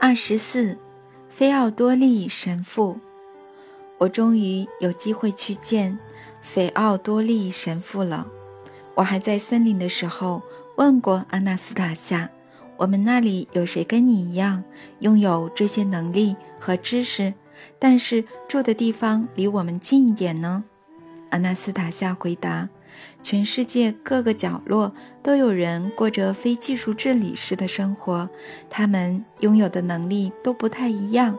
二十四，菲奥多利神父，我终于有机会去见菲奥多利神父了。我还在森林的时候问过阿纳斯塔夏：“我们那里有谁跟你一样拥有这些能力和知识，但是住的地方离我们近一点呢？”阿纳斯塔夏回答。全世界各个角落都有人过着非技术治理式的生活，他们拥有的能力都不太一样。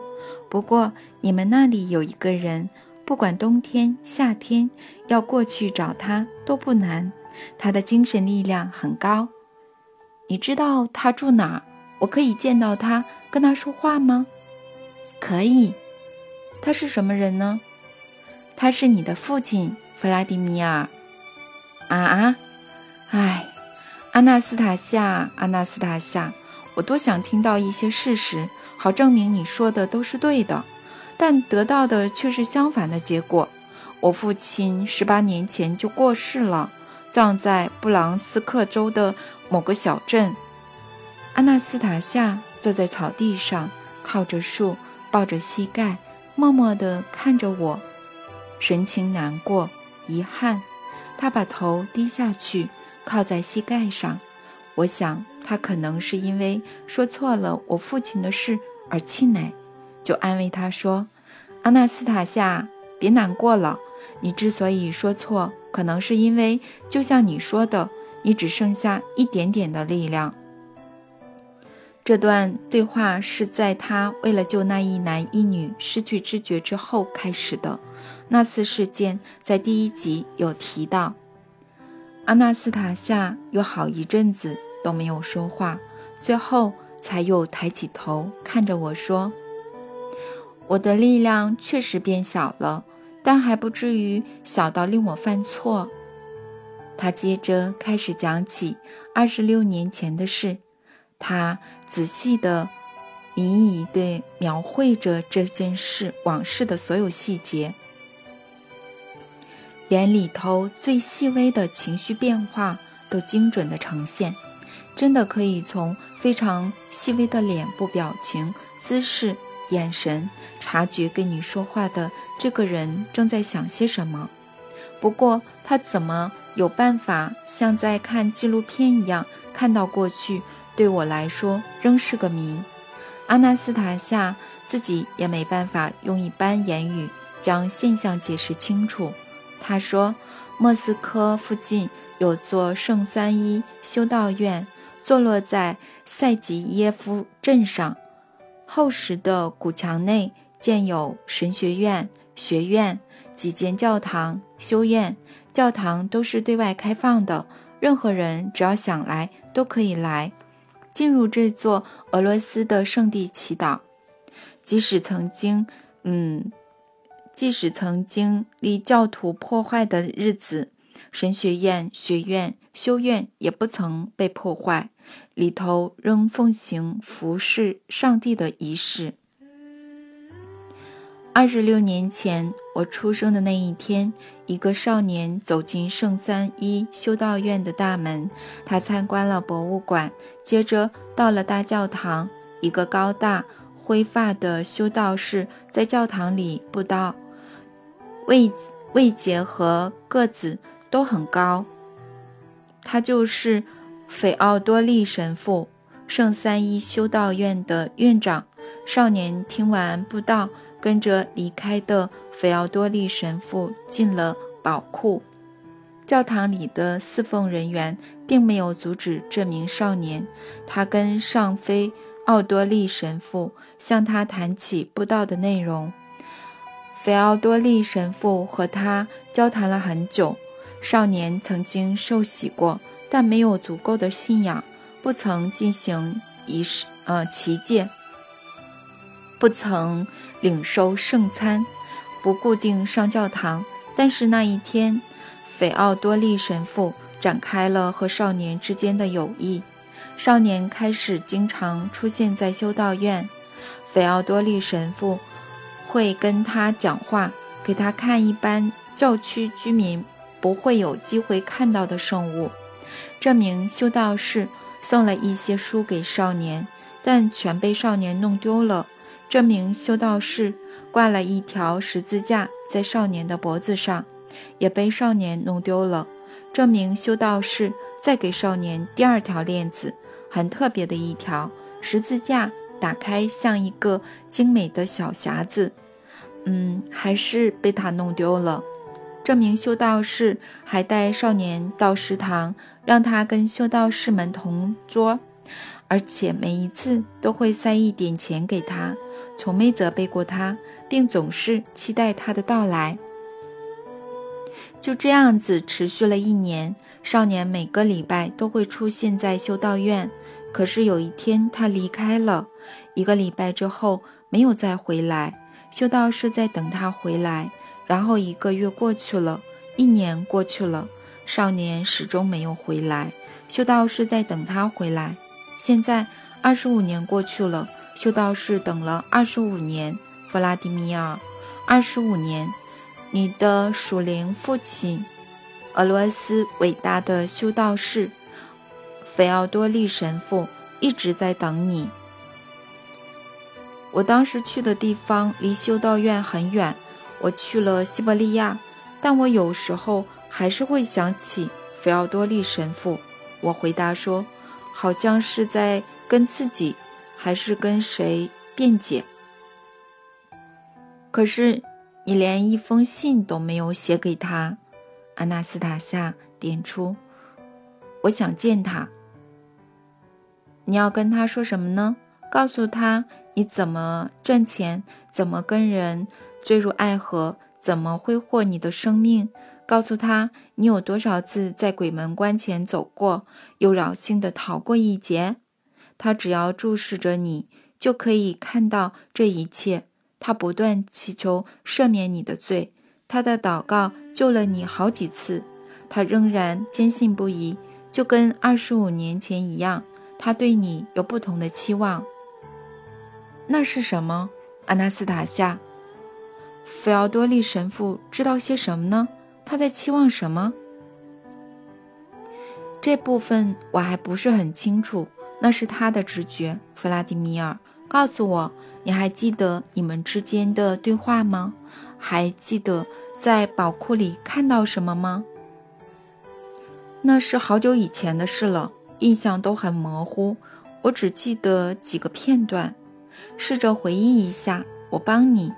不过，你们那里有一个人，不管冬天夏天，要过去找他都不难。他的精神力量很高。你知道他住哪儿？我可以见到他，跟他说话吗？可以。他是什么人呢？他是你的父亲，弗拉迪米尔。啊，唉，阿纳斯塔夏，阿纳斯塔夏，我多想听到一些事实，好证明你说的都是对的，但得到的却是相反的结果。我父亲十八年前就过世了，葬在布朗斯克州的某个小镇。阿纳斯塔夏坐在草地上，靠着树，抱着膝盖，默默地看着我，神情难过、遗憾。他把头低下去，靠在膝盖上。我想，他可能是因为说错了我父亲的事而气馁，就安慰他说：“阿纳斯塔夏，别难过了。你之所以说错，可能是因为，就像你说的，你只剩下一点点的力量。”这段对话是在他为了救那一男一女失去知觉之后开始的。那次事件在第一集有提到。阿纳斯塔夏有好一阵子都没有说话，最后才又抬起头看着我说：“我的力量确实变小了，但还不至于小到令我犯错。”他接着开始讲起二十六年前的事，他仔细地、迷疑地描绘着这件事往事的所有细节。连里头最细微的情绪变化都精准的呈现，真的可以从非常细微的脸部表情、姿势、眼神察觉跟你说话的这个人正在想些什么。不过他怎么有办法像在看纪录片一样看到过去，对我来说仍是个谜。阿纳斯塔夏自己也没办法用一般言语将现象解释清楚。他说：“莫斯科附近有座圣三一修道院，坐落在塞吉耶夫镇上。厚实的古墙内建有神学院、学院、几间教堂、修院。教堂都是对外开放的，任何人只要想来都可以来，进入这座俄罗斯的圣地祈祷。即使曾经，嗯。”即使曾经历教徒破坏的日子，神学院、学院、修院也不曾被破坏，里头仍奉行服侍上帝的仪式。二十六年前，我出生的那一天，一个少年走进圣三一修道院的大门，他参观了博物馆，接着到了大教堂。一个高大灰发的修道士在教堂里布道。位位阶和个子都很高，他就是斐奥多利神父，圣三一修道院的院长。少年听完布道，跟着离开的斐奥多利神父进了宝库。教堂里的侍奉人员并没有阻止这名少年，他跟上菲奥多利神父向他谈起布道的内容。菲奥多利神父和他交谈了很久。少年曾经受洗过，但没有足够的信仰，不曾进行仪式，呃，祈戒，不曾领受圣餐，不固定上教堂。但是那一天，菲奥多利神父展开了和少年之间的友谊。少年开始经常出现在修道院。菲奥多利神父。会跟他讲话，给他看一般教区居民不会有机会看到的圣物。这名修道士送了一些书给少年，但全被少年弄丢了。这名修道士挂了一条十字架在少年的脖子上，也被少年弄丢了。这名修道士再给少年第二条链子，很特别的一条十字架，打开像一个精美的小匣子。嗯，还是被他弄丢了。这名修道士还带少年到食堂，让他跟修道士们同桌，而且每一次都会塞一点钱给他。从没责备过他，并总是期待他的到来。就这样子持续了一年，少年每个礼拜都会出现在修道院。可是有一天他离开了，一个礼拜之后没有再回来。修道士在等他回来，然后一个月过去了，一年过去了，少年始终没有回来。修道士在等他回来，现在二十五年过去了。修道士等了二十五年，弗拉迪米尔，二十五年，你的属灵父亲，俄罗斯伟大的修道士，菲奥多利神父一直在等你。我当时去的地方离修道院很远，我去了西伯利亚，但我有时候还是会想起菲奥多利神父。我回答说，好像是在跟自己。还是跟谁辩解？可是你连一封信都没有写给他。阿纳斯塔夏点出：“我想见他。你要跟他说什么呢？告诉他你怎么赚钱，怎么跟人坠入爱河，怎么挥霍你的生命。告诉他你有多少次在鬼门关前走过，又侥幸的逃过一劫。”他只要注视着你，就可以看到这一切。他不断祈求赦免你的罪，他的祷告救了你好几次。他仍然坚信不疑，就跟二十五年前一样。他对你有不同的期望。那是什么？阿纳斯塔夏，菲奥多利神父知道些什么呢？他在期望什么？这部分我还不是很清楚。那是他的直觉，弗拉迪米尔，告诉我，你还记得你们之间的对话吗？还记得在宝库里看到什么吗？那是好久以前的事了，印象都很模糊，我只记得几个片段。试着回忆一下，我帮你。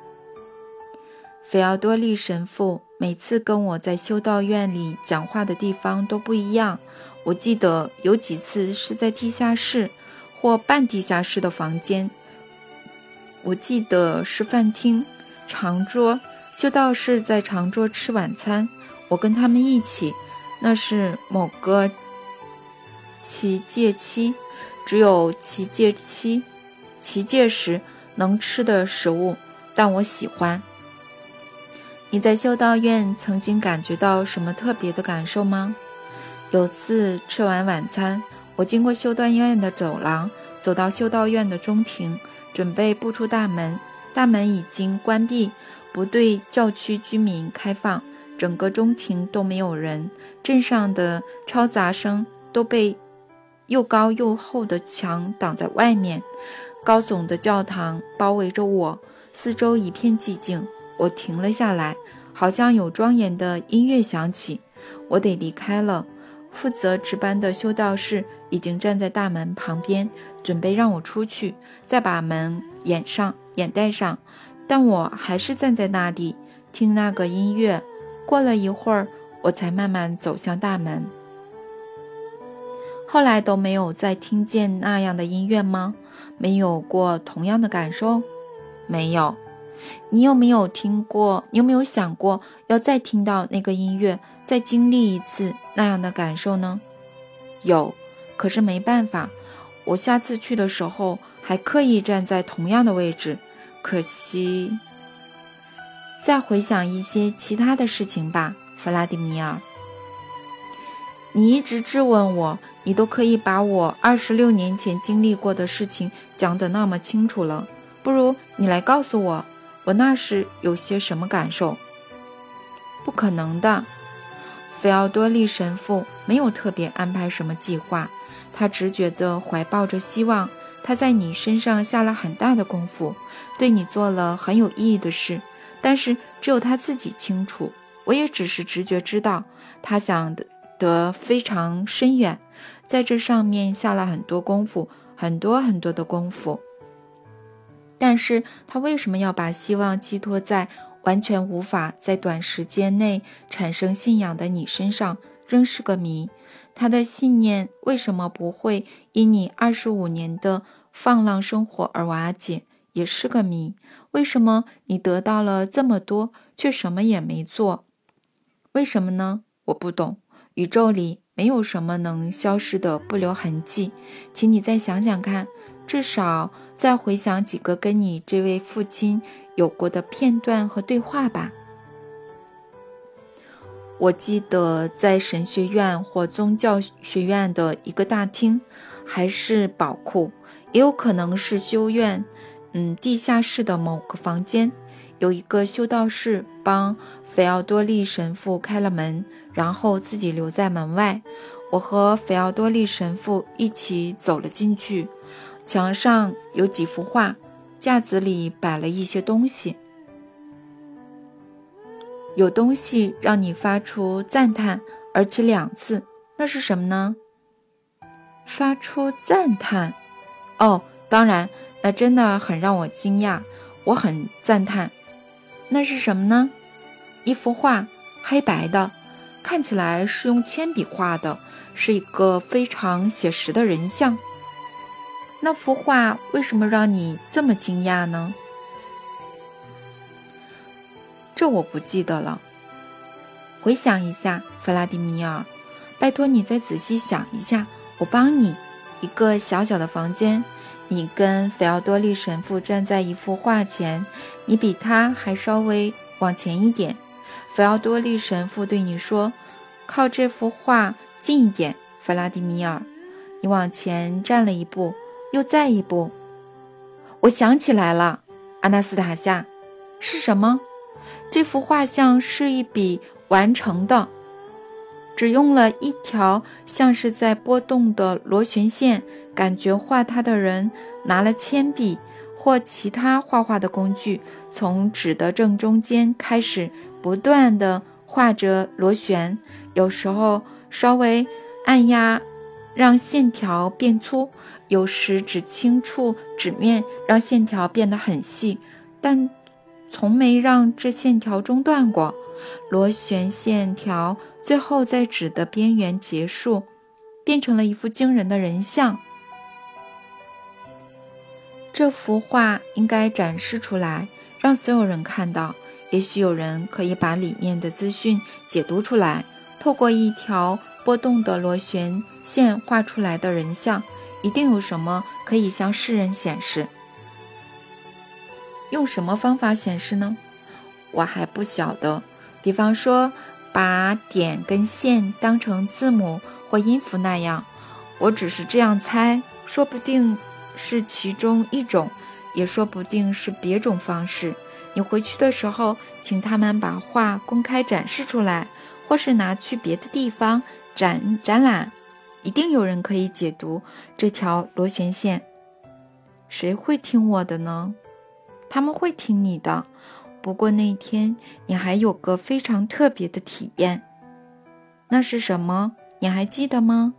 菲奥多利神父每次跟我在修道院里讲话的地方都不一样。我记得有几次是在地下室或半地下室的房间。我记得是饭厅、长桌，修道士在长桌吃晚餐，我跟他们一起。那是某个祈戒期，只有祈戒期、祈戒时能吃的食物，但我喜欢。你在修道院曾经感觉到什么特别的感受吗？有次吃完晚餐，我经过修道院的走廊，走到修道院的中庭，准备步出大门。大门已经关闭，不对教区居民开放。整个中庭都没有人，镇上的嘈杂声都被又高又厚的墙挡在外面。高耸的教堂包围着我，四周一片寂静。我停了下来，好像有庄严的音乐响起。我得离开了。负责值班的修道士已经站在大门旁边，准备让我出去，再把门掩上、掩盖上。但我还是站在那里听那个音乐。过了一会儿，我才慢慢走向大门。后来都没有再听见那样的音乐吗？没有过同样的感受？没有。你有没有听过？你有没有想过要再听到那个音乐？再经历一次那样的感受呢？有，可是没办法。我下次去的时候还刻意站在同样的位置，可惜。再回想一些其他的事情吧，弗拉迪米尔。你一直质问我，你都可以把我二十六年前经历过的事情讲得那么清楚了，不如你来告诉我，我那时有些什么感受？不可能的。菲奥多利神父没有特别安排什么计划，他直觉地怀抱着希望，他在你身上下了很大的功夫，对你做了很有意义的事，但是只有他自己清楚。我也只是直觉知道，他想得非常深远，在这上面下了很多功夫，很多很多的功夫。但是他为什么要把希望寄托在完全无法在短时间内产生信仰的你身上，仍是个谜。他的信念为什么不会因你二十五年的放浪生活而瓦解，也是个谜。为什么你得到了这么多，却什么也没做？为什么呢？我不懂。宇宙里没有什么能消失的不留痕迹，请你再想想看，至少再回想几个跟你这位父亲有过的片段和对话吧。我记得在神学院或宗教学院的一个大厅，还是宝库，也有可能是修院，嗯，地下室的某个房间，有一个修道士帮菲奥多利神父开了门，然后自己留在门外。我和菲奥多利神父一起走了进去，墙上有几幅画，架子里摆了一些东西。有东西让你发出赞叹，而且两次，那是什么呢？发出赞叹，哦，当然，那真的很让我惊讶，我很赞叹。那是什么呢？一幅画，黑白的，看起来是用铅笔画的，是一个非常写实的人像。那幅画为什么让你这么惊讶呢？这我不记得了。回想一下，弗拉迪米尔，拜托你再仔细想一下。我帮你，一个小小的房间，你跟菲奥多利神父站在一幅画前，你比他还稍微往前一点。弗奥多利神父对你说：“靠这幅画近一点，弗拉迪米尔。”你往前站了一步，又再一步。我想起来了，阿纳斯塔夏，是什么？这幅画像是一笔完成的，只用了一条像是在波动的螺旋线。感觉画它的人拿了铅笔或其他画画的工具，从纸的正中间开始不断地画着螺旋，有时候稍微按压，让线条变粗；有时只轻触纸面，让线条变得很细，但。从没让这线条中断过，螺旋线条最后在纸的边缘结束，变成了一幅惊人的人像。这幅画应该展示出来，让所有人看到。也许有人可以把里面的资讯解读出来。透过一条波动的螺旋线画出来的人像，一定有什么可以向世人显示。用什么方法显示呢？我还不晓得。比方说，把点跟线当成字母或音符那样，我只是这样猜，说不定是其中一种，也说不定是别种方式。你回去的时候，请他们把画公开展示出来，或是拿去别的地方展展览，一定有人可以解读这条螺旋线。谁会听我的呢？他们会听你的，不过那天你还有个非常特别的体验，那是什么？你还记得吗？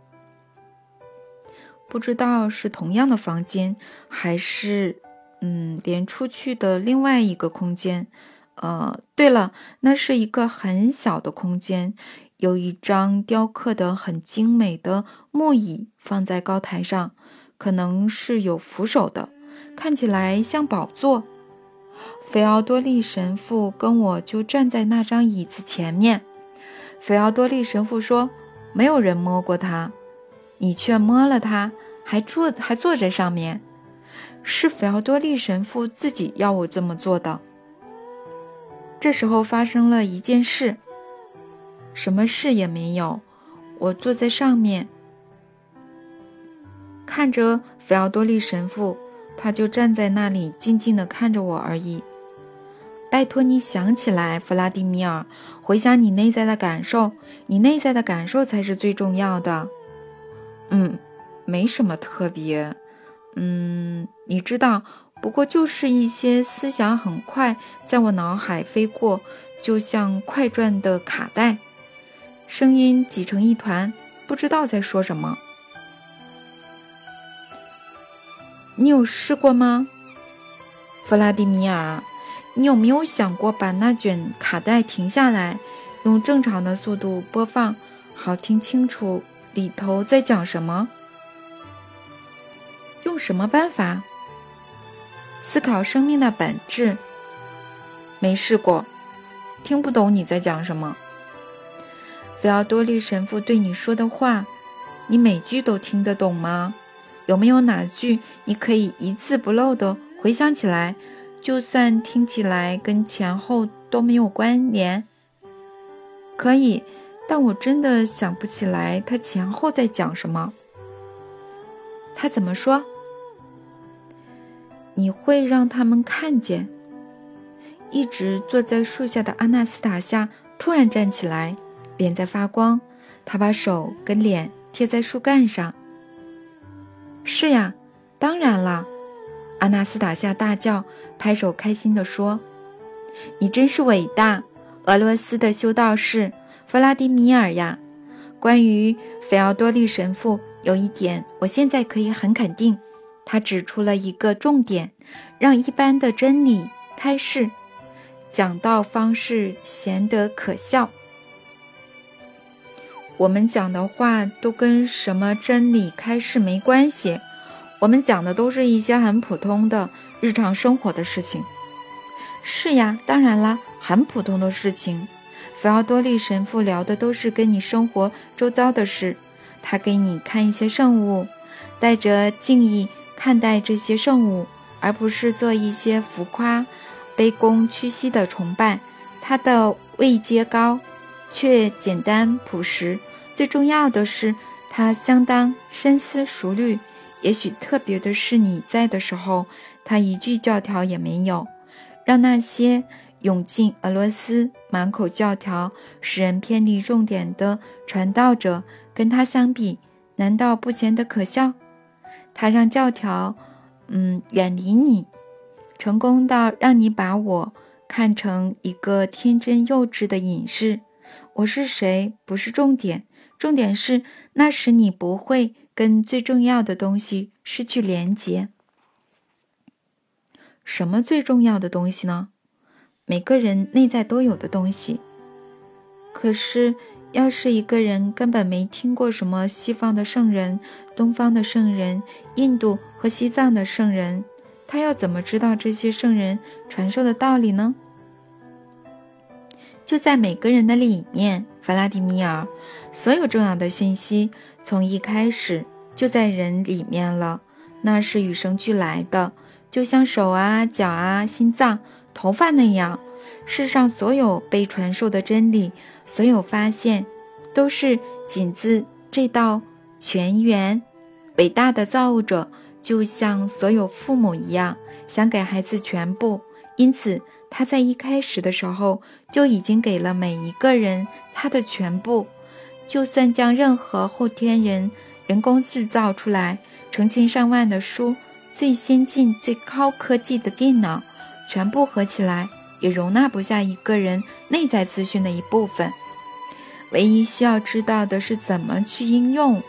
不知道是同样的房间，还是嗯连出去的另外一个空间。呃，对了，那是一个很小的空间，有一张雕刻的很精美的木椅放在高台上，可能是有扶手的，看起来像宝座。菲奥多利神父跟我就站在那张椅子前面。菲奥多利神父说：“没有人摸过它，你却摸了它，还坐还坐在上面。是菲奥多利神父自己要我这么做的。”这时候发生了一件事，什么事也没有。我坐在上面，看着菲奥多利神父，他就站在那里静静地看着我而已。拜托你想起来，弗拉迪米尔，回想你内在的感受，你内在的感受才是最重要的。嗯，没什么特别，嗯，你知道，不过就是一些思想很快在我脑海飞过，就像快转的卡带，声音挤成一团，不知道在说什么。你有试过吗，弗拉迪米尔？你有没有想过把那卷卡带停下来，用正常的速度播放，好听清楚里头在讲什么？用什么办法？思考生命的本质。没试过，听不懂你在讲什么。菲奥多利神父对你说的话，你每句都听得懂吗？有没有哪句你可以一字不漏的回想起来？就算听起来跟前后都没有关联，可以，但我真的想不起来他前后在讲什么。他怎么说？你会让他们看见。一直坐在树下的阿纳斯塔夏突然站起来，脸在发光。他把手跟脸贴在树干上。是呀，当然了，阿纳斯塔夏大叫，拍手开心地说：“你真是伟大，俄罗斯的修道士弗拉迪米尔呀！关于菲奥多利神父，有一点我现在可以很肯定，他指出了一个重点，让一般的真理开示，讲道方式显得可笑。我们讲的话都跟什么真理开示没关系，我们讲的都是一些很普通的日常生活的事情。是呀，当然啦，很普通的事情。弗奥多利神父聊的都是跟你生活周遭的事，他给你看一些圣物，带着敬意看待这些圣物，而不是做一些浮夸、卑躬屈膝的崇拜。他的位阶高。却简单朴实，最重要的是，他相当深思熟虑。也许特别的是你在的时候，他一句教条也没有，让那些涌进俄罗斯、满口教条、使人偏离重点的传道者跟他相比，难道不显得可笑？他让教条，嗯，远离你，成功到让你把我看成一个天真幼稚的隐士。我是谁不是重点，重点是那时你不会跟最重要的东西失去连结。什么最重要的东西呢？每个人内在都有的东西。可是，要是一个人根本没听过什么西方的圣人、东方的圣人、印度和西藏的圣人，他要怎么知道这些圣人传授的道理呢？就在每个人的里面，弗拉迪米尔，所有重要的讯息从一开始就在人里面了，那是与生俱来的，就像手啊、脚啊、心脏、头发那样。世上所有被传授的真理，所有发现，都是仅自这道泉源。伟大的造物者就像所有父母一样，想给孩子全部，因此。他在一开始的时候就已经给了每一个人他的全部，就算将任何后天人人工制造出来成千上万的书、最先进、最高科技的电脑，全部合起来，也容纳不下一个人内在资讯的一部分。唯一需要知道的是怎么去应用。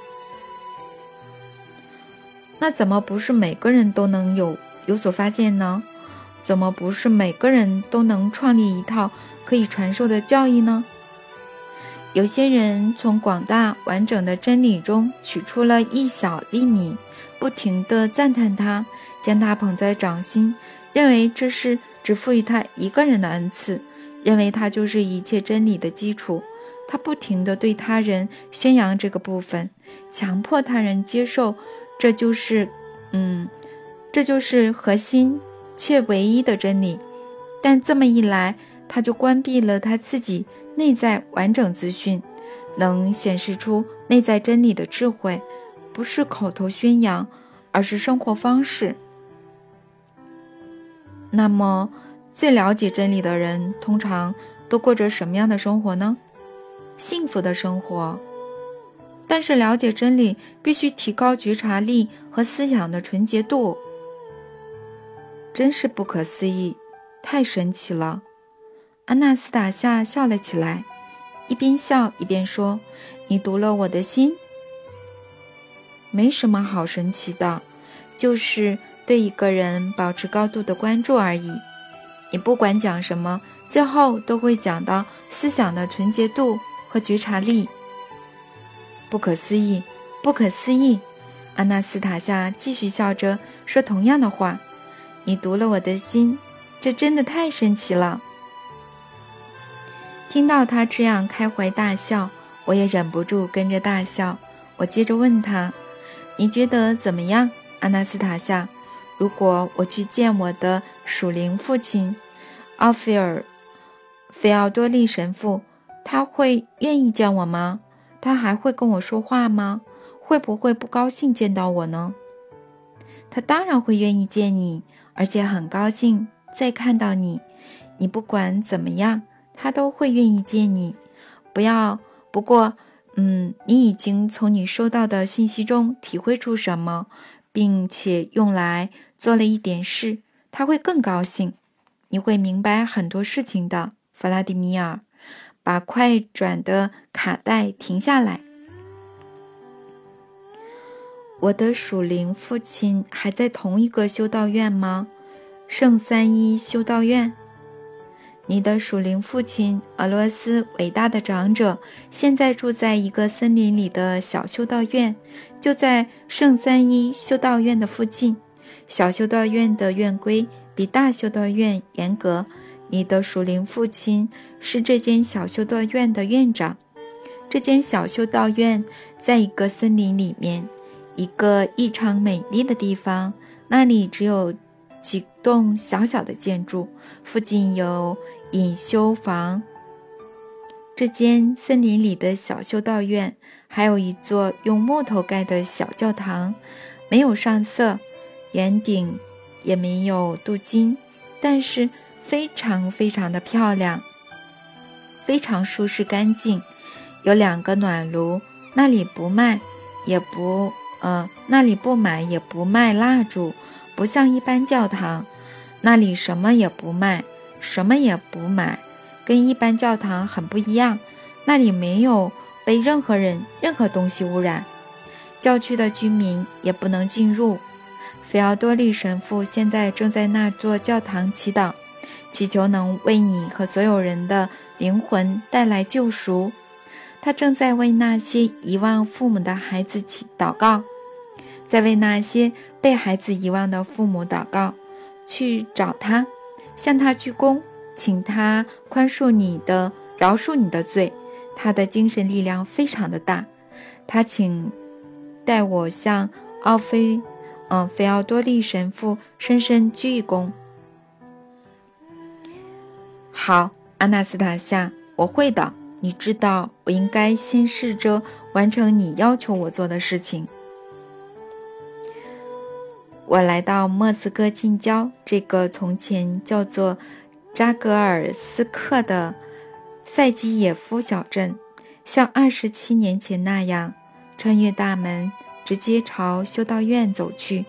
那怎么不是每个人都能有有所发现呢？怎么不是每个人都能创立一套可以传授的教义呢？有些人从广大完整的真理中取出了一小粒米，不停地赞叹它，将它捧在掌心，认为这是只赋予他一个人的恩赐，认为它就是一切真理的基础。他不停地对他人宣扬这个部分，强迫他人接受，这就是，嗯，这就是核心。却唯一的真理，但这么一来，他就关闭了他自己内在完整资讯，能显示出内在真理的智慧，不是口头宣扬，而是生活方式。那么，最了解真理的人，通常都过着什么样的生活呢？幸福的生活。但是了解真理必须提高觉察力和思想的纯洁度。真是不可思议，太神奇了！安娜斯塔夏笑了起来，一边笑一边说：“你读了我的心，没什么好神奇的，就是对一个人保持高度的关注而已。你不管讲什么，最后都会讲到思想的纯洁度和觉察力。不可思议，不可思议！”阿纳斯塔夏继续笑着说同样的话。你读了我的心，这真的太神奇了。听到他这样开怀大笑，我也忍不住跟着大笑。我接着问他：“你觉得怎么样，阿纳斯塔夏？如果我去见我的属灵父亲奥菲尔·菲奥多利神父，他会愿意见我吗？他还会跟我说话吗？会不会不高兴见到我呢？”他当然会愿意见你。而且很高兴再看到你，你不管怎么样，他都会愿意见你。不要，不过，嗯，你已经从你收到的信息中体会出什么，并且用来做了一点事，他会更高兴。你会明白很多事情的，弗拉迪米尔。把快转的卡带停下来。我的属灵父亲还在同一个修道院吗？圣三一修道院。你的属灵父亲俄罗斯伟大的长者现在住在一个森林里的小修道院，就在圣三一修道院的附近。小修道院的院规比大修道院严格。你的属灵父亲是这间小修道院的院长。这间小修道院在一个森林里面。一个异常美丽的地方，那里只有几栋小小的建筑，附近有隐修房。这间森林里的小修道院还有一座用木头盖的小教堂，没有上色，圆顶也没有镀金，但是非常非常的漂亮，非常舒适干净。有两个暖炉，那里不卖，也不。嗯，那里不买也不卖蜡烛，不像一般教堂，那里什么也不卖，什么也不买，跟一般教堂很不一样。那里没有被任何人、任何东西污染，教区的居民也不能进入。菲奥多利神父现在正在那座教堂祈祷，祈求能为你和所有人的灵魂带来救赎。他正在为那些遗忘父母的孩子祈祷告。在为那些被孩子遗忘的父母祷告，去找他，向他鞠躬，请他宽恕你的、饶恕你的罪。他的精神力量非常的大。他请带我向奥菲，嗯，菲奥多利神父深深鞠一躬。好，阿纳斯塔夏，我会的。你知道，我应该先试着完成你要求我做的事情。我来到莫斯科近郊这个从前叫做扎格尔斯克的塞基耶夫小镇，像二十七年前那样，穿越大门，直接朝修道院走去。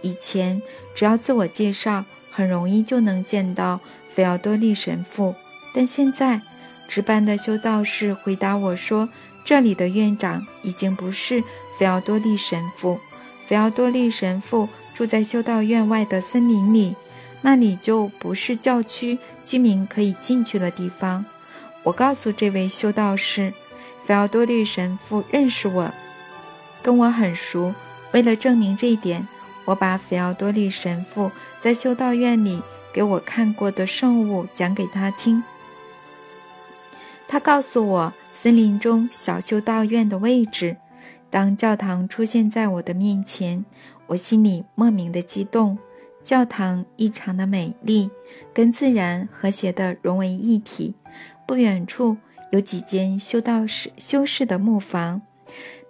以前只要自我介绍，很容易就能见到菲奥多利神父，但现在值班的修道士回答我说，这里的院长已经不是菲奥多利神父，菲奥多利神父。住在修道院外的森林里，那里就不是教区居民可以进去的地方。我告诉这位修道士，菲奥多利神父认识我，跟我很熟。为了证明这一点，我把菲奥多利神父在修道院里给我看过的圣物讲给他听。他告诉我森林中小修道院的位置。当教堂出现在我的面前。我心里莫名的激动，教堂异常的美丽，跟自然和谐的融为一体。不远处有几间修道士修士的木房，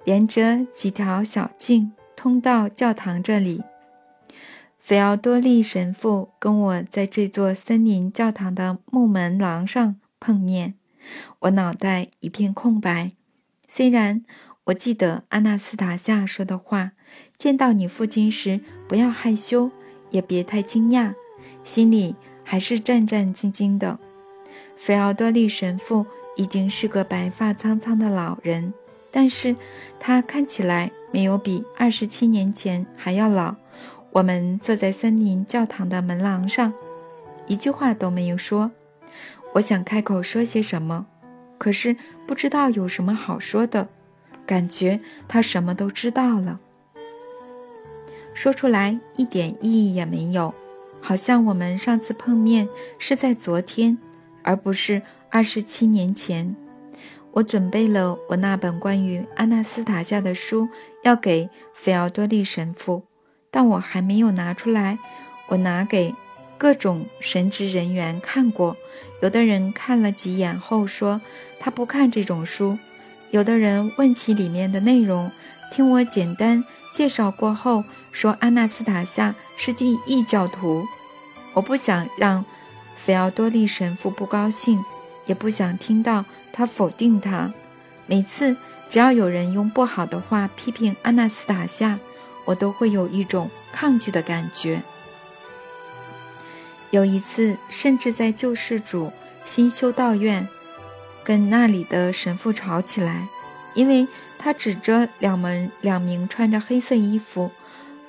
连着几条小径通到教堂这里。菲奥多利神父跟我在这座森林教堂的木门廊上碰面，我脑袋一片空白。虽然我记得阿纳斯塔夏说的话：见到你父亲时，不要害羞，也别太惊讶，心里还是战战兢兢的。菲奥多利神父已经是个白发苍苍的老人，但是他看起来没有比二十七年前还要老。我们坐在森林教堂的门廊上，一句话都没有说。我想开口说些什么，可是不知道有什么好说的。感觉他什么都知道了，说出来一点意义也没有，好像我们上次碰面是在昨天，而不是二十七年前。我准备了我那本关于阿纳斯塔夏的书，要给菲奥多利神父，但我还没有拿出来。我拿给各种神职人员看过，有的人看了几眼后说他不看这种书。有的人问起里面的内容，听我简单介绍过后，说阿纳斯塔夏是记异教徒。我不想让菲奥多利神父不高兴，也不想听到他否定他。每次只要有人用不好的话批评阿纳斯塔夏，我都会有一种抗拒的感觉。有一次，甚至在救世主新修道院。跟那里的神父吵起来，因为他指着两门两名穿着黑色衣服、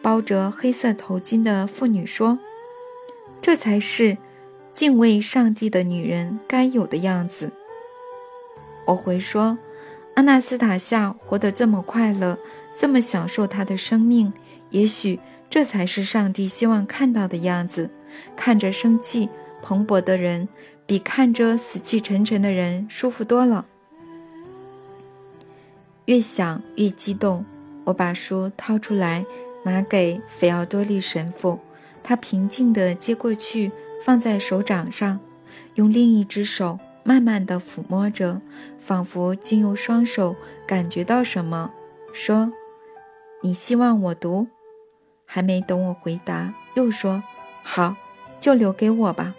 包着黑色头巾的妇女说：“这才是敬畏上帝的女人该有的样子。”我回说：“阿纳斯塔夏活得这么快乐，这么享受她的生命，也许这才是上帝希望看到的样子。看着生气蓬勃的人。”比看着死气沉沉的人舒服多了。越想越激动，我把书掏出来，拿给菲奥多利神父。他平静地接过去，放在手掌上，用另一只手慢慢地抚摸着，仿佛经由双手感觉到什么，说：“你希望我读？”还没等我回答，又说：“好，就留给我吧。”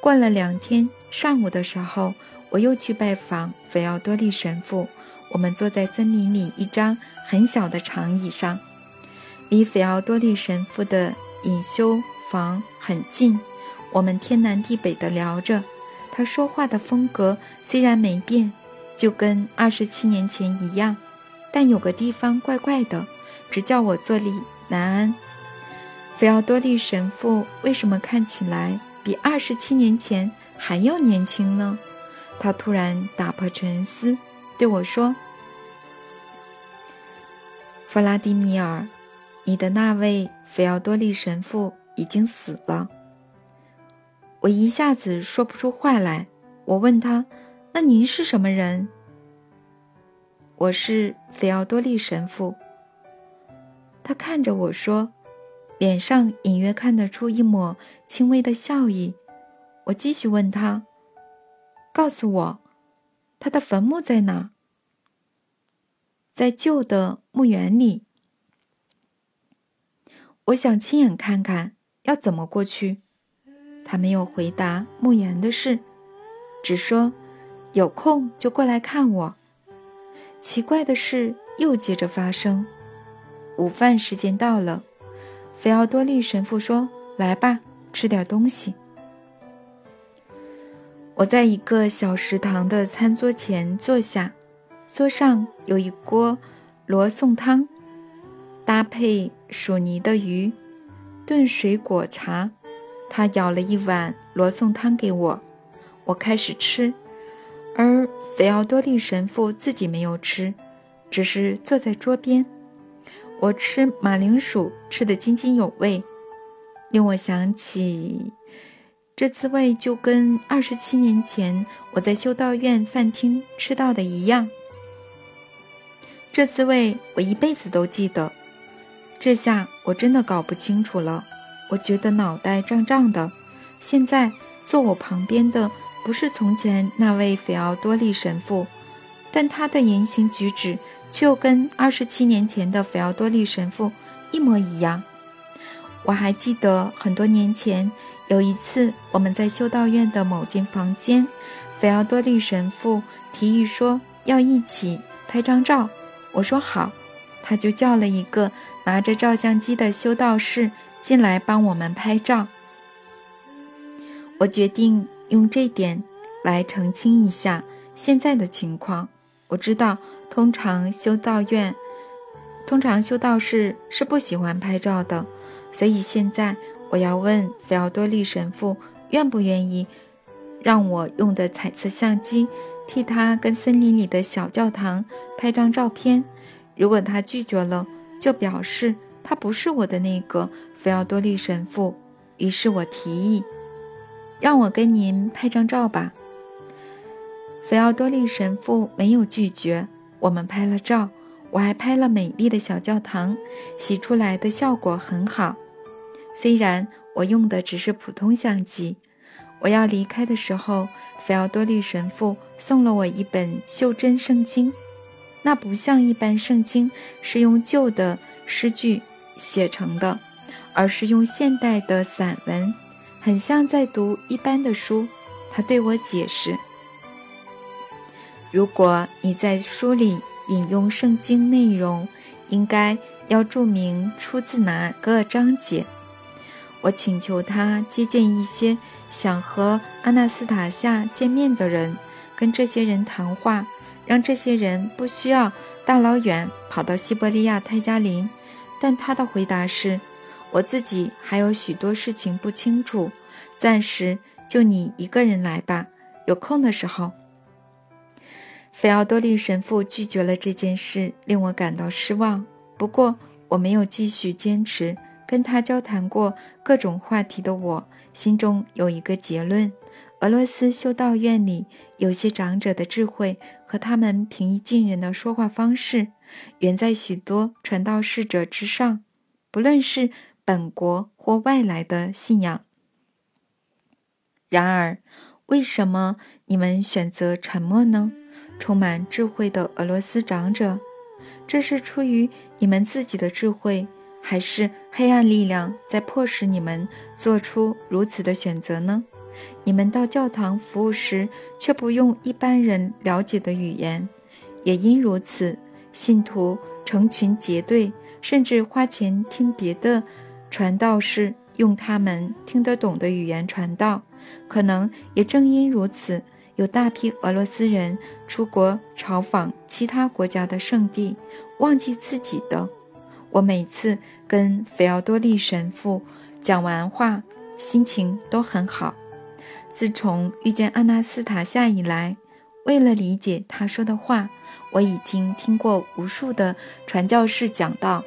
过了两天，上午的时候，我又去拜访菲奥多利神父。我们坐在森林里一张很小的长椅上，离菲奥多利神父的隐修房很近。我们天南地北的聊着。他说话的风格虽然没变，就跟二十七年前一样，但有个地方怪怪的，只叫我坐立难安。菲奥多利神父为什么看起来？比二十七年前还要年轻呢，他突然打破沉思，对我说：“弗拉迪米尔，你的那位菲奥多利神父已经死了。”我一下子说不出话来。我问他：“那您是什么人？”“我是菲奥多利神父。”他看着我说。脸上隐约看得出一抹轻微的笑意。我继续问他：“告诉我，他的坟墓在哪？”在旧的墓园里。我想亲眼看看，要怎么过去？他没有回答墓园的事，只说：“有空就过来看我。”奇怪的事又接着发生。午饭时间到了。菲奥多利神父说：“来吧，吃点东西。”我在一个小食堂的餐桌前坐下，桌上有一锅罗宋汤，搭配薯泥的鱼，炖水果茶。他舀了一碗罗宋汤给我，我开始吃，而菲奥多利神父自己没有吃，只是坐在桌边。我吃马铃薯吃得津津有味，令我想起这滋味就跟二十七年前我在修道院饭厅吃到的一样。这滋味我一辈子都记得。这下我真的搞不清楚了，我觉得脑袋胀胀的。现在坐我旁边的不是从前那位菲奥多利神父，但他的言行举止。却又跟二十七年前的菲奥多利神父一模一样。我还记得很多年前有一次，我们在修道院的某间房间，菲奥多利神父提议说要一起拍张照。我说好，他就叫了一个拿着照相机的修道士进来帮我们拍照。我决定用这点来澄清一下现在的情况。我知道，通常修道院，通常修道士是不喜欢拍照的，所以现在我要问菲奥多利神父愿不愿意让我用的彩色相机替他跟森林里的小教堂拍张照片。如果他拒绝了，就表示他不是我的那个菲奥多利神父。于是我提议。让我跟您拍张照吧。菲奥多利神父没有拒绝，我们拍了照，我还拍了美丽的小教堂，洗出来的效果很好。虽然我用的只是普通相机，我要离开的时候，菲奥多利神父送了我一本袖珍圣经，那不像一般圣经是用旧的诗句写成的，而是用现代的散文。很像在读一般的书，他对我解释：“如果你在书里引用圣经内容，应该要注明出自哪个章节。”我请求他接见一些想和阿纳斯塔夏见面的人，跟这些人谈话，让这些人不需要大老远跑到西伯利亚泰加林。但他的回答是。我自己还有许多事情不清楚，暂时就你一个人来吧。有空的时候，菲奥多利神父拒绝了这件事，令我感到失望。不过，我没有继续坚持。跟他交谈过各种话题的我，心中有一个结论：俄罗斯修道院里有些长者的智慧和他们平易近人的说话方式，远在许多传道士者之上。不论是本国或外来的信仰。然而，为什么你们选择沉默呢？充满智慧的俄罗斯长者，这是出于你们自己的智慧，还是黑暗力量在迫使你们做出如此的选择呢？你们到教堂服务时，却不用一般人了解的语言，也因如此，信徒成群结队，甚至花钱听别的。传道士用他们听得懂的语言传道，可能也正因如此，有大批俄罗斯人出国朝访其他国家的圣地，忘记自己的。我每次跟菲奥多利神父讲完话，心情都很好。自从遇见阿纳斯塔夏以来，为了理解他说的话，我已经听过无数的传教士讲道。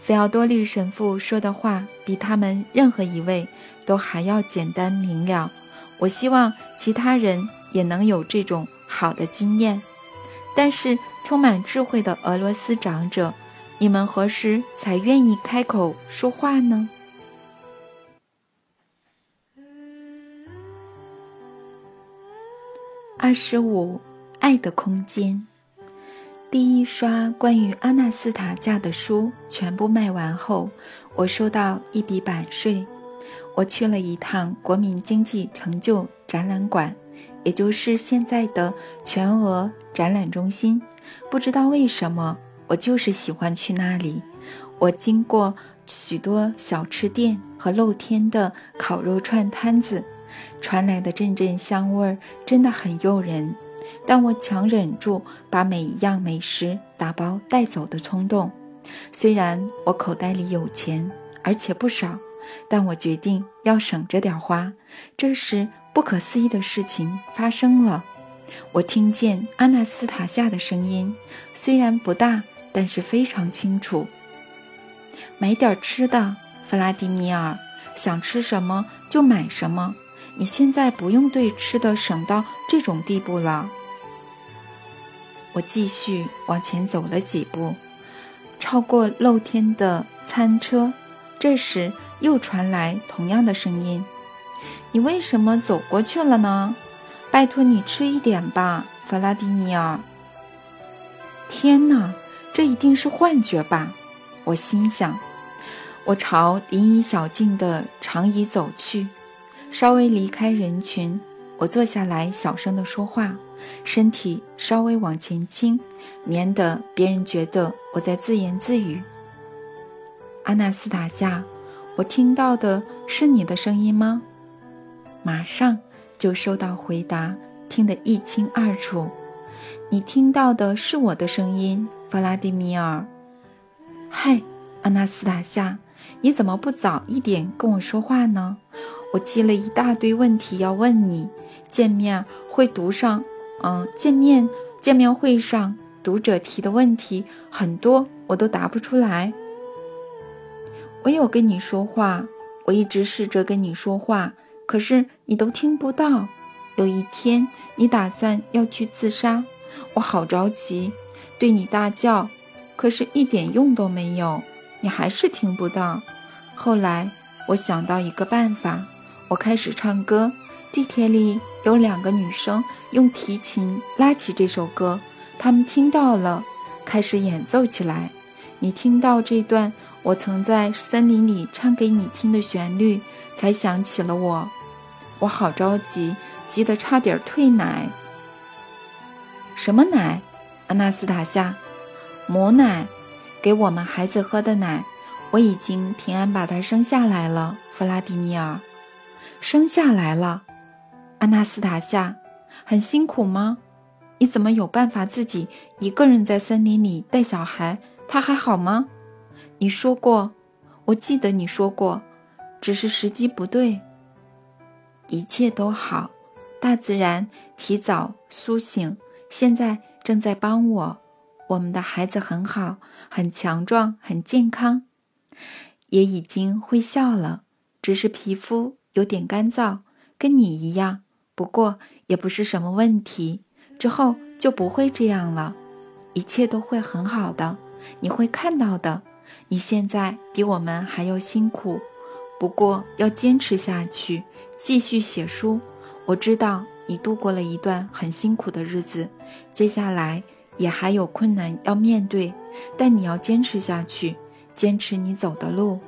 菲奥多利神父说的话比他们任何一位都还要简单明了。我希望其他人也能有这种好的经验。但是，充满智慧的俄罗斯长者，你们何时才愿意开口说话呢？二十五，爱的空间。第一刷关于阿纳斯塔加的书全部卖完后，我收到一笔版税。我去了一趟国民经济成就展览馆，也就是现在的全俄展览中心。不知道为什么，我就是喜欢去那里。我经过许多小吃店和露天的烤肉串摊子，传来的阵阵香味儿真的很诱人。但我强忍住把每一样美食打包带走的冲动。虽然我口袋里有钱，而且不少，但我决定要省着点花。这时，不可思议的事情发生了。我听见阿纳斯塔夏的声音，虽然不大，但是非常清楚。买点吃的，弗拉迪米尔，想吃什么就买什么。你现在不用对吃的省到这种地步了。我继续往前走了几步，超过露天的餐车，这时又传来同样的声音：“你为什么走过去了呢？拜托你吃一点吧，弗拉迪米尔。”天哪，这一定是幻觉吧？我心想。我朝林荫小径的长椅走去，稍微离开人群，我坐下来，小声地说话，身体稍微往前倾，免得别人觉得我在自言自语。阿纳斯塔夏，我听到的是你的声音吗？马上就收到回答，听得一清二楚。你听到的是我的声音，弗拉迪米尔。嗨，阿纳斯塔夏，你怎么不早一点跟我说话呢？我记了一大堆问题要问你。见面会读上，嗯，见面见面会上读者提的问题很多，我都答不出来。我有跟你说话，我一直试着跟你说话，可是你都听不到。有一天你打算要去自杀，我好着急，对你大叫，可是一点用都没有，你还是听不到。后来我想到一个办法，我开始唱歌。地铁里有两个女生用提琴拉起这首歌，她们听到了，开始演奏起来。你听到这段我曾在森林里唱给你听的旋律，才想起了我。我好着急，急得差点退奶。什么奶？阿纳斯塔夏，母奶，给我们孩子喝的奶。我已经平安把他生下来了，弗拉迪米尔，生下来了。阿纳斯塔夏，很辛苦吗？你怎么有办法自己一个人在森林里带小孩？他还好吗？你说过，我记得你说过，只是时机不对。一切都好，大自然提早苏醒，现在正在帮我。我们的孩子很好，很强壮，很健康，也已经会笑了，只是皮肤有点干燥，跟你一样。不过也不是什么问题，之后就不会这样了，一切都会很好的，你会看到的。你现在比我们还要辛苦，不过要坚持下去，继续写书。我知道你度过了一段很辛苦的日子，接下来也还有困难要面对，但你要坚持下去，坚持你走的路。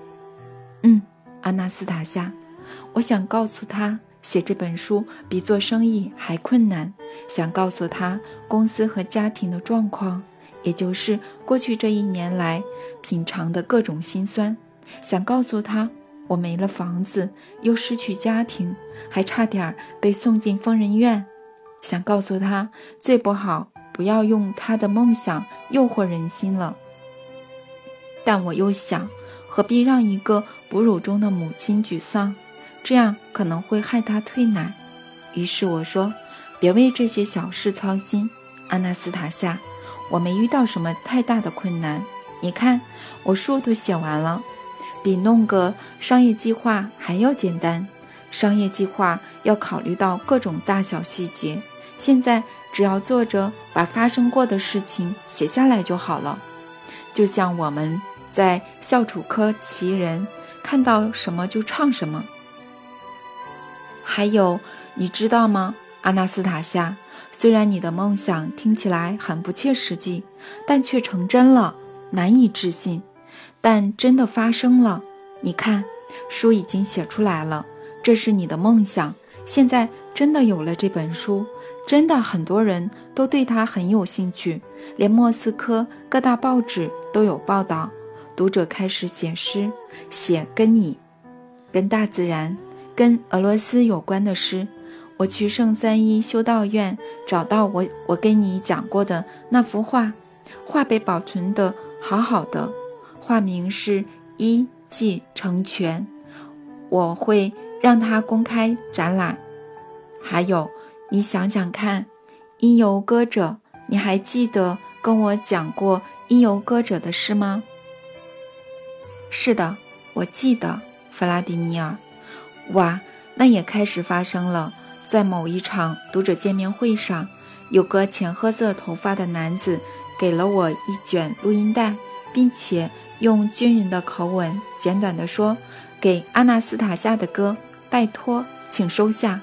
嗯，阿纳斯塔夏，我想告诉他。写这本书比做生意还困难，想告诉他公司和家庭的状况，也就是过去这一年来品尝的各种辛酸。想告诉他，我没了房子，又失去家庭，还差点被送进疯人院。想告诉他，最不好不要用他的梦想诱惑人心了。但我又想，何必让一个哺乳中的母亲沮丧？这样可能会害他退奶，于是我说：“别为这些小事操心，阿纳斯塔夏，我没遇到什么太大的困难。你看，我书都写完了，比弄个商业计划还要简单。商业计划要考虑到各种大小细节，现在只要坐着把发生过的事情写下来就好了。就像我们在校楚科奇人看到什么就唱什么。”还有，你知道吗，阿纳斯塔夏？虽然你的梦想听起来很不切实际，但却成真了，难以置信。但真的发生了。你看，书已经写出来了，这是你的梦想。现在真的有了这本书，真的很多人都对它很有兴趣，连莫斯科各大报纸都有报道。读者开始写诗，写跟你，跟大自然。跟俄罗斯有关的诗，我去圣三一修道院找到我我跟你讲过的那幅画，画被保存的好好的，画名是一季成全，我会让它公开展览。还有，你想想看，因游歌者，你还记得跟我讲过因游歌者的事吗？是的，我记得，弗拉迪米尔。哇，那也开始发生了。在某一场读者见面会上，有个浅褐色头发的男子给了我一卷录音带，并且用军人的口吻简短地说：“给阿纳斯塔夏的歌，拜托，请收下。”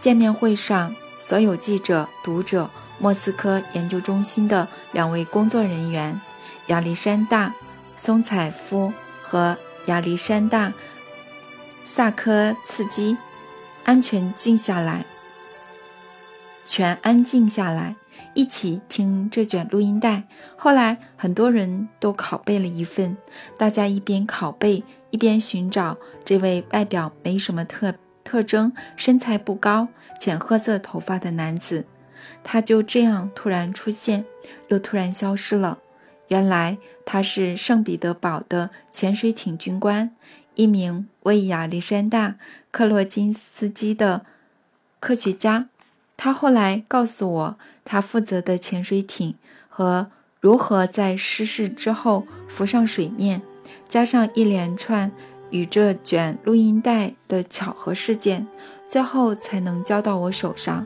见面会上，所有记者、读者、莫斯科研究中心的两位工作人员亚历山大·松采夫和亚历山大。萨科茨基，安全静下来，全安静下来，一起听这卷录音带。后来很多人都拷贝了一份，大家一边拷贝一边寻找这位外表没什么特特征、身材不高、浅褐色头发的男子。他就这样突然出现，又突然消失了。原来他是圣彼得堡的潜水艇军官。一名为亚历山大·克洛金斯基的科学家，他后来告诉我，他负责的潜水艇和如何在失事之后浮上水面，加上一连串与这卷录音带的巧合事件，最后才能交到我手上。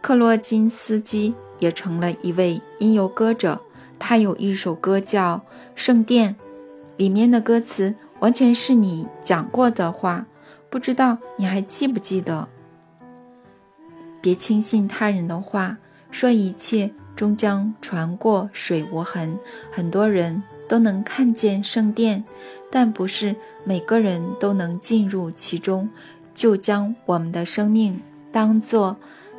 克洛金斯基也成了一位音游歌者，他有一首歌叫《圣殿》，里面的歌词。完全是你讲过的话，不知道你还记不记得？别轻信他人的话，说一切终将船过水无痕。很多人都能看见圣殿，但不是每个人都能进入其中。就将我们的生命当作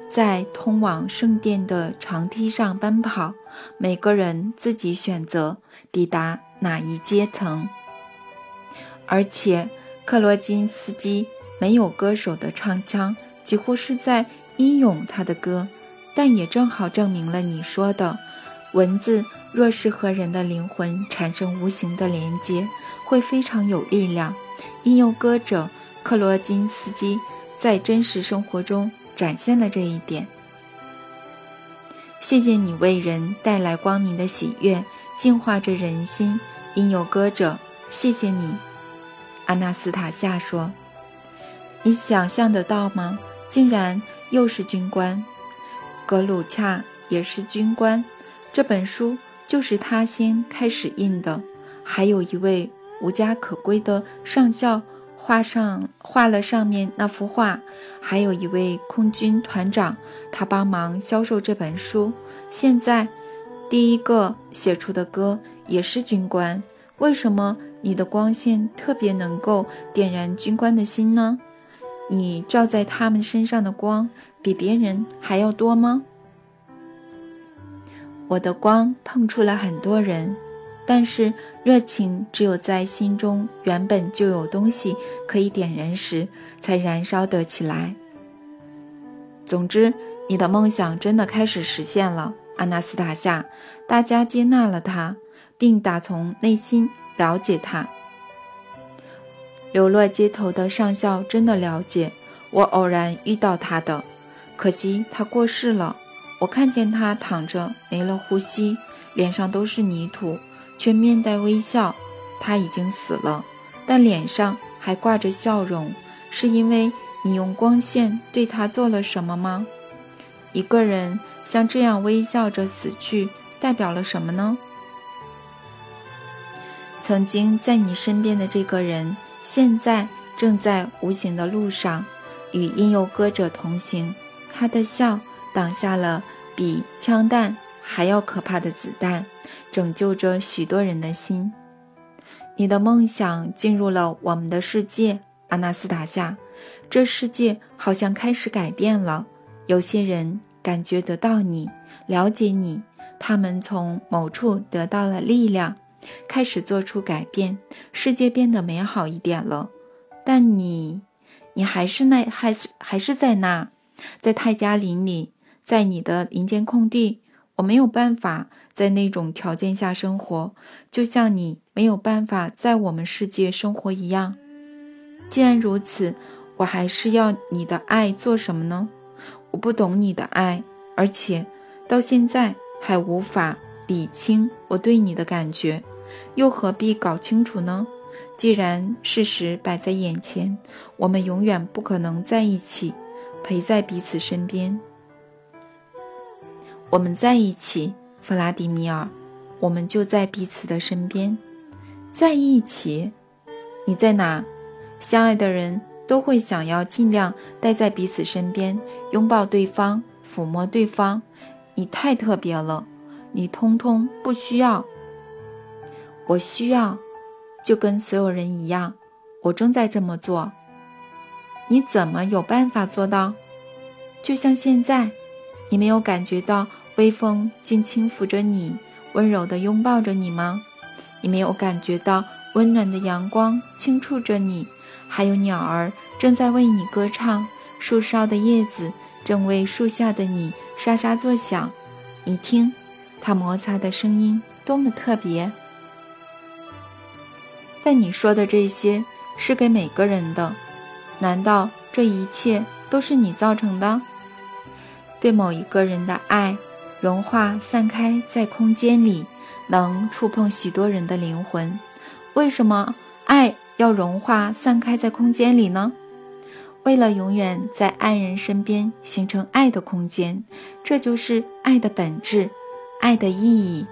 在通往圣殿的长梯上奔跑，每个人自己选择抵达哪一阶层。而且，克罗金斯基没有歌手的唱腔，几乎是在吟咏他的歌。但也正好证明了你说的，文字若是和人的灵魂产生无形的连接，会非常有力量。吟咏歌者克罗金斯基在真实生活中展现了这一点。谢谢你为人带来光明的喜悦，净化着人心。吟咏歌者，谢谢你。阿纳斯塔夏说：“你想象得到吗？竟然又是军官，格鲁恰也是军官。这本书就是他先开始印的。还有一位无家可归的上校画上画了上面那幅画。还有一位空军团长，他帮忙销售这本书。现在，第一个写出的歌也是军官。为什么？”你的光线特别能够点燃军官的心呢？你照在他们身上的光比别人还要多吗？我的光碰触了很多人，但是热情只有在心中原本就有东西可以点燃时，才燃烧得起来。总之，你的梦想真的开始实现了，阿纳斯塔夏。大家接纳了他，并打从内心。了解他，流落街头的上校真的了解我。偶然遇到他的，可惜他过世了。我看见他躺着，没了呼吸，脸上都是泥土，却面带微笑。他已经死了，但脸上还挂着笑容，是因为你用光线对他做了什么吗？一个人像这样微笑着死去，代表了什么呢？曾经在你身边的这个人，现在正在无形的路上与音游歌者同行。他的笑挡下了比枪弹还要可怕的子弹，拯救着许多人的心。你的梦想进入了我们的世界，阿纳斯塔夏。这世界好像开始改变了。有些人感觉得到你，了解你，他们从某处得到了力量。开始做出改变，世界变得美好一点了。但你，你还是那，还是还是在那，在泰加林里，在你的林间空地。我没有办法在那种条件下生活，就像你没有办法在我们世界生活一样。既然如此，我还是要你的爱做什么呢？我不懂你的爱，而且到现在还无法理清我对你的感觉。又何必搞清楚呢？既然事实摆在眼前，我们永远不可能在一起，陪在彼此身边。我们在一起，弗拉迪米尔，我们就在彼此的身边，在一起。你在哪？相爱的人都会想要尽量待在彼此身边，拥抱对方，抚摸对方。你太特别了，你通通不需要。我需要，就跟所有人一样，我正在这么做。你怎么有办法做到？就像现在，你没有感觉到微风竟轻抚着你，温柔地拥抱着你吗？你没有感觉到温暖的阳光轻触着你，还有鸟儿正在为你歌唱，树梢的叶子正为树下的你沙沙作响。你听，它摩擦的声音多么特别！但你说的这些是给每个人的。难道这一切都是你造成的？对某一个人的爱，融化散开在空间里，能触碰许多人的灵魂。为什么爱要融化散开在空间里呢？为了永远在爱人身边形成爱的空间，这就是爱的本质，爱的意义。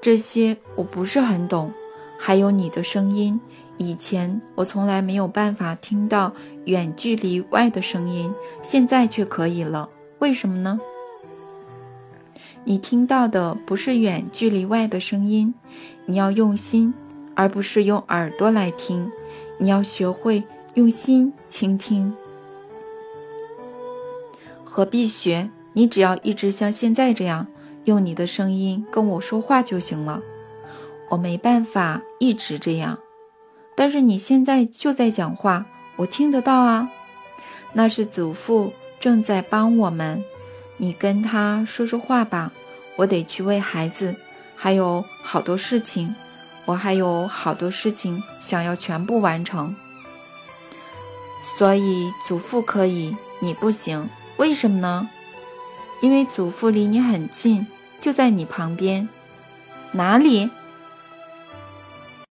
这些我不是很懂。还有你的声音。以前我从来没有办法听到远距离外的声音，现在却可以了。为什么呢？你听到的不是远距离外的声音，你要用心，而不是用耳朵来听。你要学会用心倾听。何必学？你只要一直像现在这样，用你的声音跟我说话就行了。我没办法一直这样。但是你现在就在讲话，我听得到啊。那是祖父正在帮我们，你跟他说说话吧。我得去喂孩子，还有好多事情，我还有好多事情想要全部完成。所以祖父可以，你不行，为什么呢？因为祖父离你很近，就在你旁边。哪里？